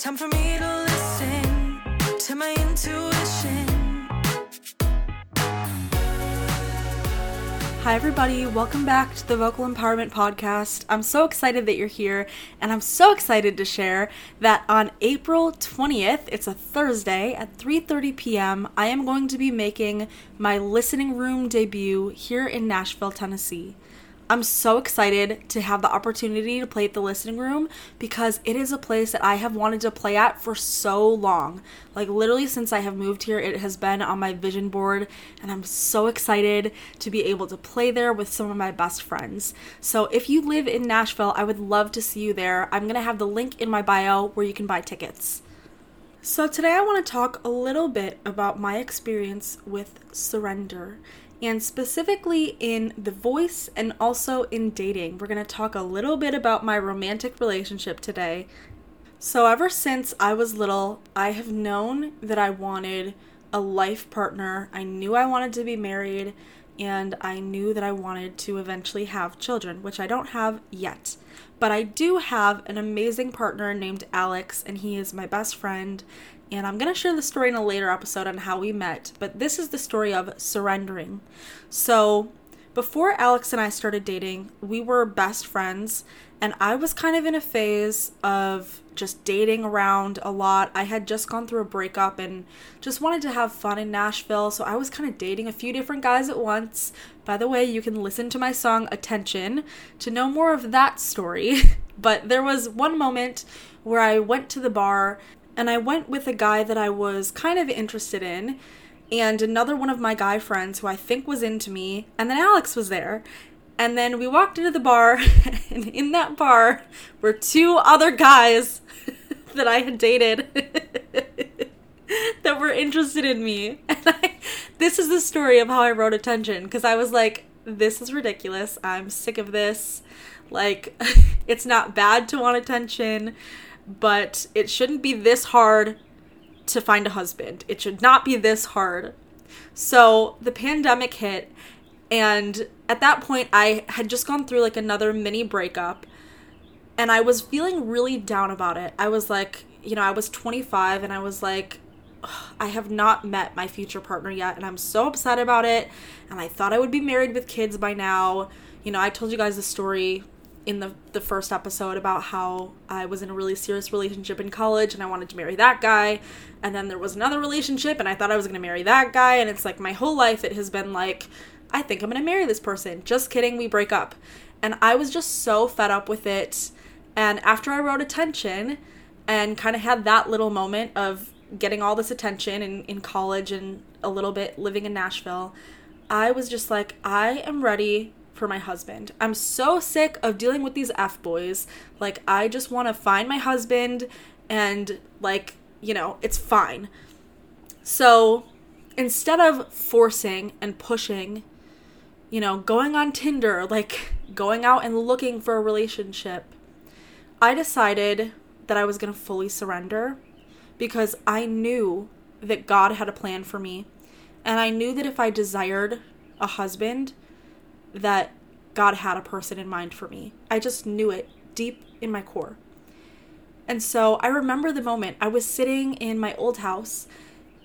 Time for me to listen to my intuition. Hi, everybody. Welcome back to the Vocal Empowerment Podcast. I'm so excited that you're here, and I'm so excited to share that on April 20th, it's a Thursday at 3:30 p.m., I am going to be making my listening room debut here in Nashville, Tennessee. I'm so excited to have the opportunity to play at the listening room because it is a place that I have wanted to play at for so long. Like, literally, since I have moved here, it has been on my vision board, and I'm so excited to be able to play there with some of my best friends. So, if you live in Nashville, I would love to see you there. I'm gonna have the link in my bio where you can buy tickets. So, today I want to talk a little bit about my experience with surrender and specifically in the voice and also in dating. We're going to talk a little bit about my romantic relationship today. So, ever since I was little, I have known that I wanted a life partner. I knew I wanted to be married, and I knew that I wanted to eventually have children, which I don't have yet. But I do have an amazing partner named Alex, and he is my best friend, and I'm going to share the story in a later episode on how we met, but this is the story of surrendering. So, before Alex and I started dating, we were best friends, and I was kind of in a phase of just dating around a lot. I had just gone through a breakup and just wanted to have fun in Nashville, so I was kind of dating a few different guys at once. By the way, you can listen to my song Attention to know more of that story. but there was one moment where I went to the bar and I went with a guy that I was kind of interested in and another one of my guy friends who I think was into me, and then Alex was there. And then we walked into the bar, and in that bar were two other guys that I had dated that were interested in me. And I, this is the story of how I wrote attention because I was like, this is ridiculous. I'm sick of this. Like, it's not bad to want attention but it shouldn't be this hard to find a husband. It should not be this hard. So the pandemic hit, and at that point, I had just gone through like another mini breakup, and I was feeling really down about it. I was like, you know, I was 25, and I was like, I have not met my future partner yet, and I'm so upset about it. And I thought I would be married with kids by now. You know, I told you guys the story in the the first episode about how I was in a really serious relationship in college and I wanted to marry that guy and then there was another relationship and I thought I was going to marry that guy and it's like my whole life it has been like I think I'm going to marry this person. Just kidding, we break up. And I was just so fed up with it. And after I wrote attention and kind of had that little moment of getting all this attention in, in college and a little bit living in Nashville, I was just like, I am ready for my husband. I'm so sick of dealing with these F boys. Like, I just want to find my husband and, like, you know, it's fine. So instead of forcing and pushing, you know, going on Tinder, like going out and looking for a relationship, I decided that I was going to fully surrender because I knew that God had a plan for me. And I knew that if I desired a husband, that God had a person in mind for me. I just knew it deep in my core. And so I remember the moment I was sitting in my old house.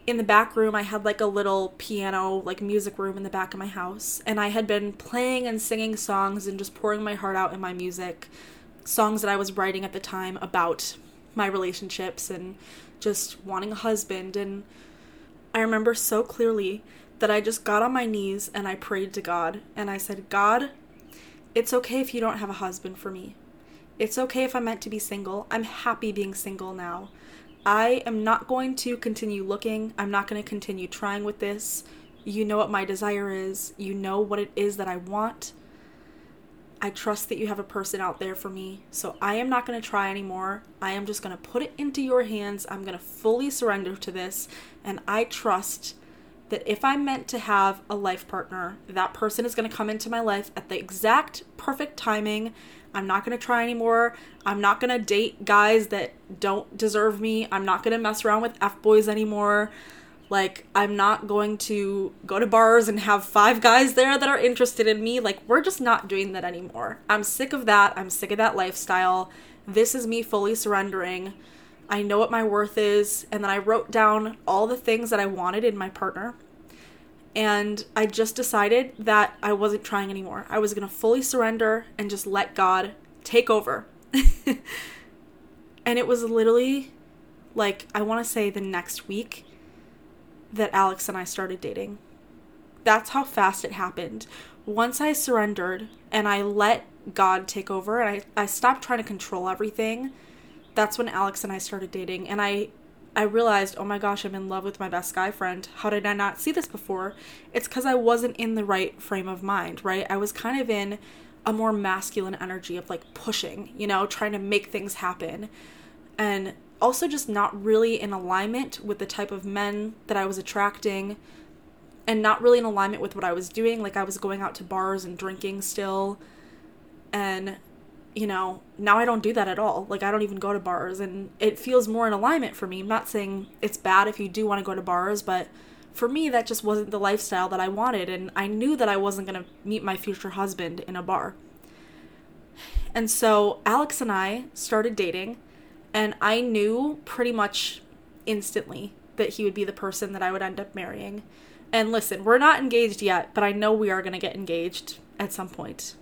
In the back room, I had like a little piano, like music room in the back of my house. And I had been playing and singing songs and just pouring my heart out in my music. Songs that I was writing at the time about my relationships and just wanting a husband. And I remember so clearly that I just got on my knees and I prayed to God and I said, God, it's okay if you don't have a husband for me. It's okay if I'm meant to be single. I'm happy being single now. I am not going to continue looking. I'm not going to continue trying with this. You know what my desire is. You know what it is that I want. I trust that you have a person out there for me. So I am not going to try anymore. I am just going to put it into your hands. I'm going to fully surrender to this. And I trust that if I'm meant to have a life partner, that person is going to come into my life at the exact perfect timing. I'm not going to try anymore. I'm not going to date guys that don't deserve me. I'm not going to mess around with F boys anymore. Like, I'm not going to go to bars and have five guys there that are interested in me. Like, we're just not doing that anymore. I'm sick of that. I'm sick of that lifestyle. This is me fully surrendering. I know what my worth is. And then I wrote down all the things that I wanted in my partner. And I just decided that I wasn't trying anymore. I was going to fully surrender and just let God take over. and it was literally like, I want to say the next week that Alex and I started dating. That's how fast it happened. Once I surrendered and I let God take over and I, I stopped trying to control everything, that's when Alex and I started dating. And I I realized, oh my gosh, I'm in love with my best guy friend. How did I not see this before? It's because I wasn't in the right frame of mind, right? I was kind of in a more masculine energy of like pushing, you know, trying to make things happen. And also just not really in alignment with the type of men that I was attracting and not really in alignment with what I was doing. Like I was going out to bars and drinking still. And, you know, now I don't do that at all. Like I don't even go to bars and it feels more in alignment for me. I'm not saying it's bad if you do want to go to bars, but for me that just wasn't the lifestyle that I wanted and I knew that I wasn't going to meet my future husband in a bar. And so Alex and I started dating and I knew pretty much instantly that he would be the person that I would end up marrying. And listen, we're not engaged yet, but I know we are going to get engaged at some point.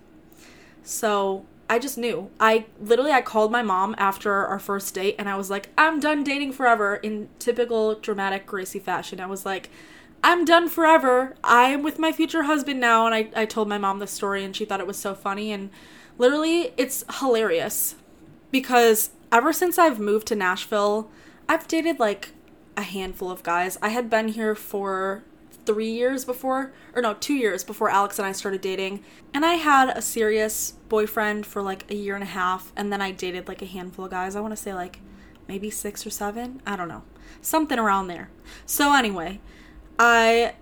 So I just knew. I literally I called my mom after our first date and I was like, I'm done dating forever in typical dramatic Gracie fashion. I was like, I'm done forever. I'm with my future husband now. And I, I told my mom the story and she thought it was so funny. And literally, it's hilarious because ever since I've moved to Nashville, I've dated like a handful of guys. I had been here for three years before, or no, two years before Alex and I started dating. And I had a serious boyfriend for like a year and a half, and then I dated like a handful of guys. I want to say like maybe six or seven. I don't know. Something around there. So, anyway, I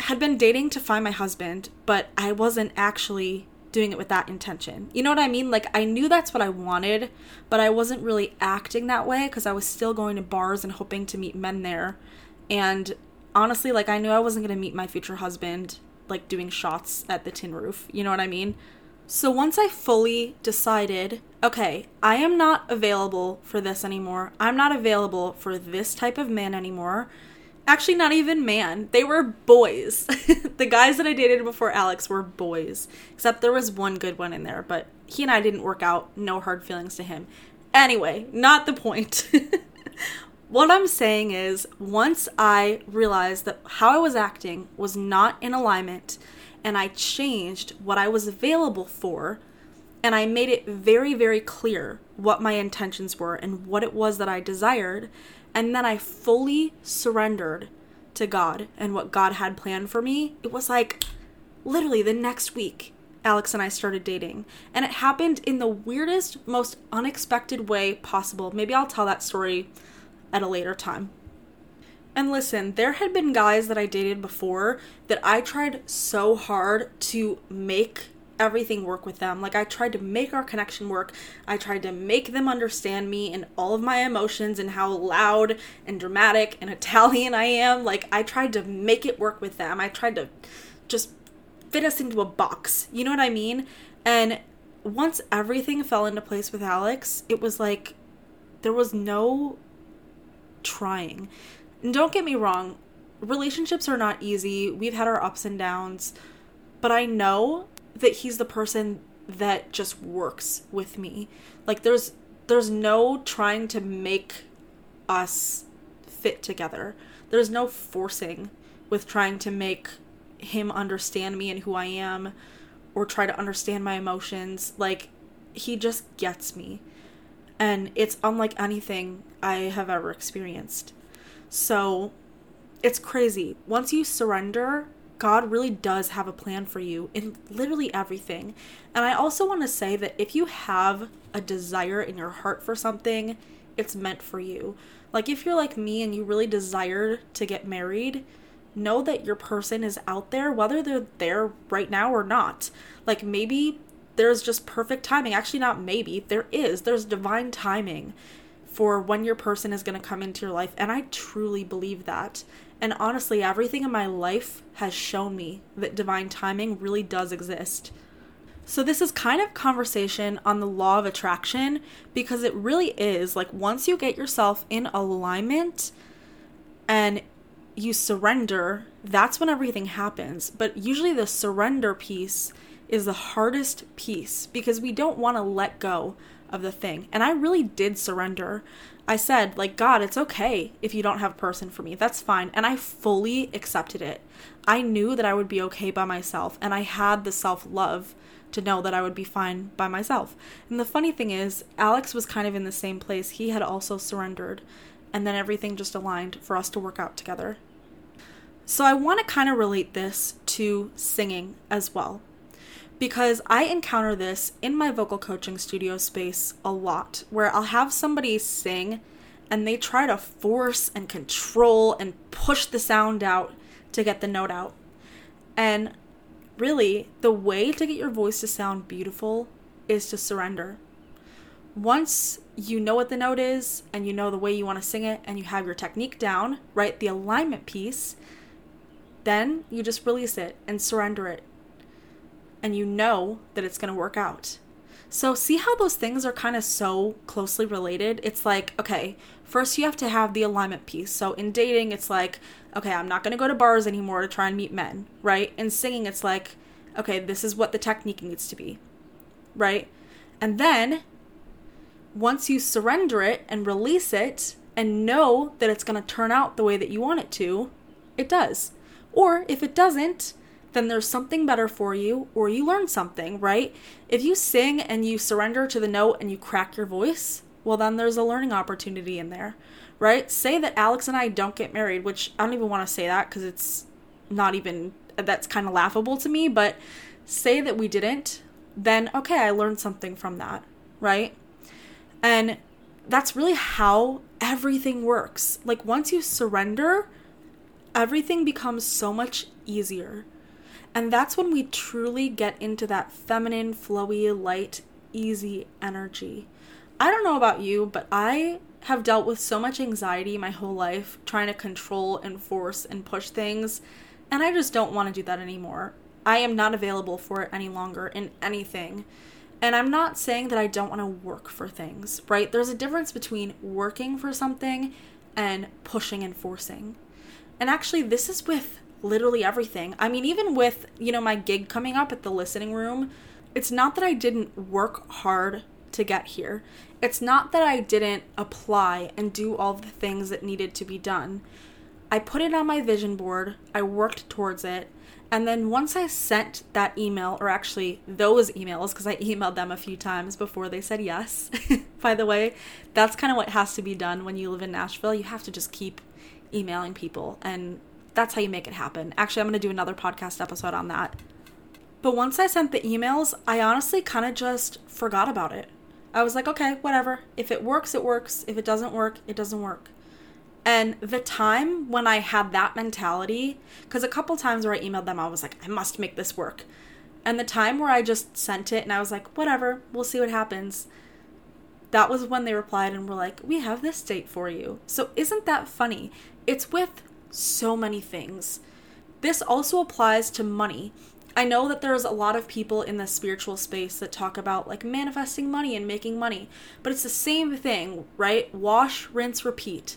had been dating to find my husband, but I wasn't actually doing it with that intention. You know what I mean? Like I knew that's what I wanted, but I wasn't really acting that way because I was still going to bars and hoping to meet men there. And honestly, like I knew I wasn't going to meet my future husband like doing shots at the tin roof. You know what I mean? So once I fully decided, okay, I am not available for this anymore. I'm not available for this type of man anymore actually not even man they were boys the guys that i dated before alex were boys except there was one good one in there but he and i didn't work out no hard feelings to him anyway not the point what i'm saying is once i realized that how i was acting was not in alignment and i changed what i was available for and i made it very very clear what my intentions were and what it was that i desired and then I fully surrendered to God and what God had planned for me, it was like literally the next week, Alex and I started dating. And it happened in the weirdest, most unexpected way possible. Maybe I'll tell that story at a later time. And listen, there had been guys that I dated before that I tried so hard to make everything work with them. Like I tried to make our connection work. I tried to make them understand me and all of my emotions and how loud and dramatic and Italian I am. Like I tried to make it work with them. I tried to just fit us into a box. You know what I mean? And once everything fell into place with Alex, it was like there was no trying. And don't get me wrong, relationships are not easy. We've had our ups and downs. But I know that he's the person that just works with me. Like there's there's no trying to make us fit together. There's no forcing with trying to make him understand me and who I am or try to understand my emotions. Like he just gets me. And it's unlike anything I have ever experienced. So it's crazy. Once you surrender God really does have a plan for you in literally everything. And I also want to say that if you have a desire in your heart for something, it's meant for you. Like if you're like me and you really desire to get married, know that your person is out there, whether they're there right now or not. Like maybe there's just perfect timing. Actually, not maybe, there is. There's divine timing for when your person is going to come into your life. And I truly believe that. And honestly, everything in my life has shown me that divine timing really does exist. So, this is kind of conversation on the law of attraction because it really is like once you get yourself in alignment and you surrender, that's when everything happens. But usually, the surrender piece is the hardest piece because we don't want to let go of the thing. And I really did surrender. I said, like, God, it's okay if you don't have a person for me. That's fine. And I fully accepted it. I knew that I would be okay by myself, and I had the self love to know that I would be fine by myself. And the funny thing is, Alex was kind of in the same place. He had also surrendered, and then everything just aligned for us to work out together. So I want to kind of relate this to singing as well because I encounter this in my vocal coaching studio space a lot, where I'll have somebody sing and they try to force and control and push the sound out to get the note out. And really, the way to get your voice to sound beautiful is to surrender. Once you know what the note is and you know the way you want to sing it and you have your technique down, right, the alignment piece, then you just release it and surrender it and you know that it's going to work out. So, see how those things are kind of so closely related? It's like, okay, first you have to have the alignment piece. So, in dating, it's like, okay, I'm not going to go to bars anymore to try and meet men, right? In singing, it's like, okay, this is what the technique needs to be, right? And then once you surrender it and release it and know that it's going to turn out the way that you want it to, it does. Or if it doesn't, then there's something better for you or you learn something, right? If you sing and you surrender to the note and you crack your voice, well, then there's a learning opportunity in there, right? Say that Alex and I don't get married, which I don't even want to say that because it's not even, that's kind of laughable to me, but say that we didn't, then okay, I learned something from that, right? And that's really how everything works. Like once you surrender, everything becomes so much easier. And that's when we truly get into that feminine, flowy, light, easy energy. I don't know about you, but I have dealt with so much anxiety my whole life trying to control and force and push things, and I just don't want to do that anymore. I am not available for it any longer in anything. And I'm not saying that I don't want to work for things, right? There's a difference between working for something and pushing and forcing. And actually, this is with literally everything. I mean, even with, you know, my gig coming up at the listening room, it's not that I didn't work hard to get here. It's not that I didn't apply and do all the things that needed to be done. I put it on my vision board, I worked towards it, and then once I sent that email, or actually those emails, because I emailed them a few times before they said yes, by the way, that's kind of what has to be done when you live in Nashville. You have to just keep emailing people and that's how you make it happen. Actually, I'm going to do another podcast episode on that. But once I sent the emails, I honestly kind of just forgot about it. I was like, okay, whatever. If it works, it works. If it doesn't work, it doesn't work. And the time when I had that mentality, because a couple times where I emailed them, I was like, I must make this work. And the time where I just sent it and I was like, whatever, we'll see what happens. That was when they replied and were like, we have this date for you. So isn't that funny? It's with so many things. This also applies to money. I know that there's a lot of people in the spiritual space that talk about like manifesting money and making money, but it's the same thing, right? Wash, rinse, repeat.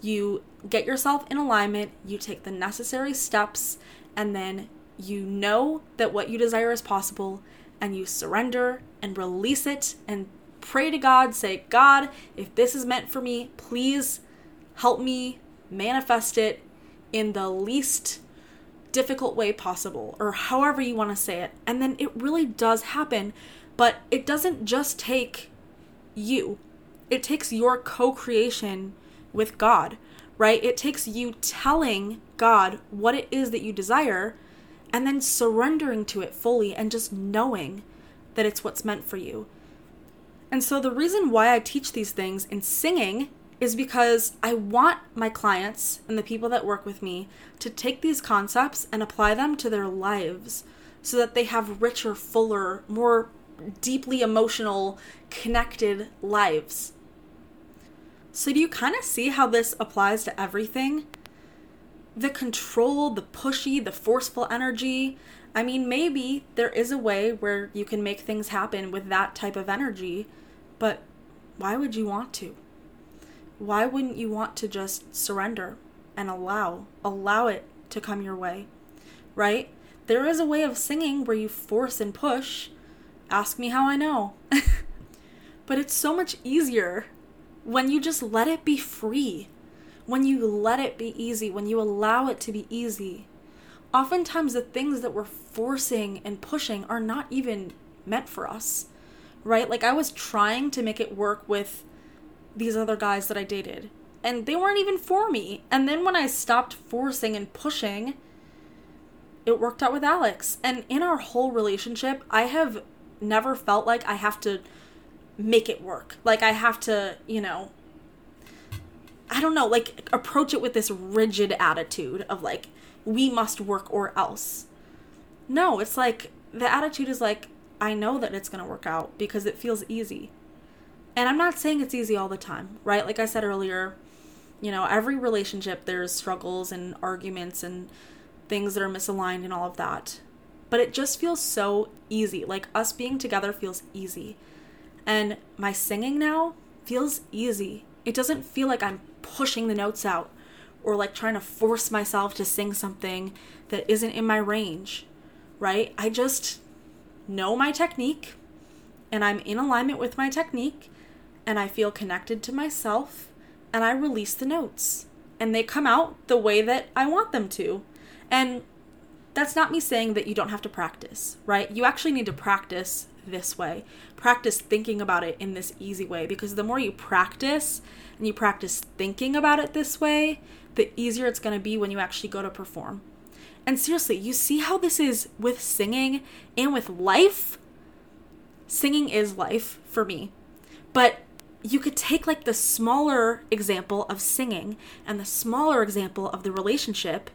You get yourself in alignment, you take the necessary steps, and then you know that what you desire is possible, and you surrender and release it and pray to God, say, God, if this is meant for me, please help me manifest it in the least difficult way possible, or however you want to say it. And then it really does happen, but it doesn't just take you, it takes your co creation with God, right? It takes you telling God what it is that you desire and then surrendering to it fully and just knowing that it's what's meant for you. And so, the reason why I teach these things in singing is because I want my clients and the people that work with me to take these concepts and apply them to their lives so that they have richer, fuller, more deeply emotional, connected lives. So, do you kind of see how this applies to everything? the control, the pushy, the forceful energy. I mean, maybe there is a way where you can make things happen with that type of energy, but why would you want to? Why wouldn't you want to just surrender and allow, allow it to come your way? Right? There is a way of singing where you force and push. Ask me how I know. but it's so much easier when you just let it be free when you let it be easy, when you allow it to be easy, oftentimes the things that we're forcing and pushing are not even meant for us, right? Like I was trying to make it work with these other guys that I dated, and they weren't even for me. And then when I stopped forcing and pushing, it worked out with Alex. And in our whole relationship, I have never felt like I have to make it work. Like I have to, you know, I don't know, like approach it with this rigid attitude of like, we must work or else. No, it's like the attitude is like, I know that it's going to work out because it feels easy. And I'm not saying it's easy all the time, right? Like I said earlier, you know, every relationship there's struggles and arguments and things that are misaligned and all of that. But it just feels so easy. Like us being together feels easy. And my singing now feels easy. It doesn't feel like I'm pushing the notes out or like trying to force myself to sing something that isn't in my range, right? I just know my technique and I'm in alignment with my technique and I feel connected to myself and I release the notes and they come out the way that I want them to. And that's not me saying that you don't have to practice, right? You actually need to practice this way. Practice thinking about it in this easy way because the more you practice and you practice thinking about it this way, the easier it's going to be when you actually go to perform. And seriously, you see how this is with singing and with life? Singing is life for me. But you could take like the smaller example of singing and the smaller example of the relationship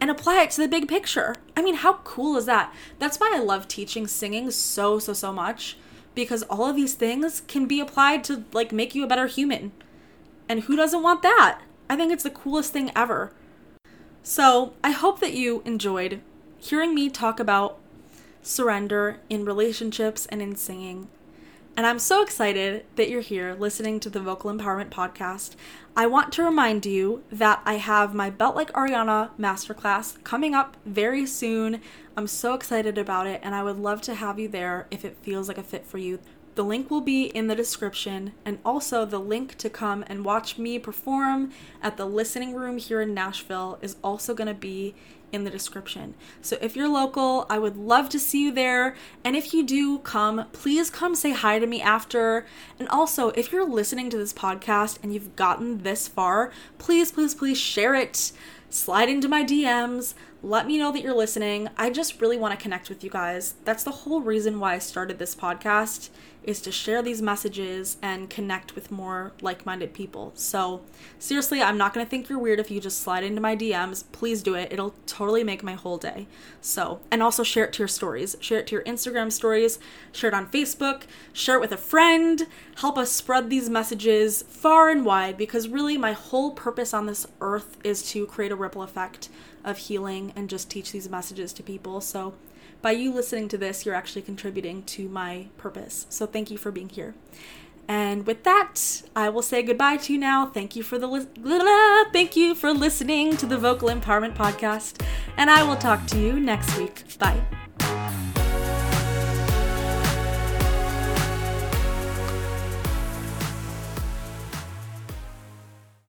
and apply it to the big picture. I mean, how cool is that? That's why I love teaching singing so, so, so much because all of these things can be applied to like make you a better human. And who doesn't want that? I think it's the coolest thing ever. So, I hope that you enjoyed hearing me talk about surrender in relationships and in singing. And I'm so excited that you're here listening to the Vocal Empowerment Podcast. I want to remind you that I have my Belt Like Ariana Masterclass coming up very soon. I'm so excited about it, and I would love to have you there if it feels like a fit for you. The link will be in the description, and also the link to come and watch me perform at the listening room here in Nashville is also going to be in the description. So if you're local, I would love to see you there. And if you do come, please come say hi to me after. And also, if you're listening to this podcast and you've gotten this far, please, please, please share it. Slide into my DMs. Let me know that you're listening. I just really want to connect with you guys. That's the whole reason why I started this podcast is to share these messages and connect with more like minded people. So, seriously, I'm not to think you're weird if you just slide into my DMs. Please do it. It'll totally make my whole day. So, and also share it to your stories. Share it to your Instagram stories, share it on Facebook, share it with a friend. Help us spread these messages far and wide because really, my whole purpose on this earth is to create a ripple effect of healing and just teach these messages to people. So, by you listening to this, you're actually contributing to my purpose. So thank you for being here. And with that, I will say goodbye to you now. Thank you for the li- thank you for listening to the Vocal Empowerment Podcast, and I will talk to you next week. Bye.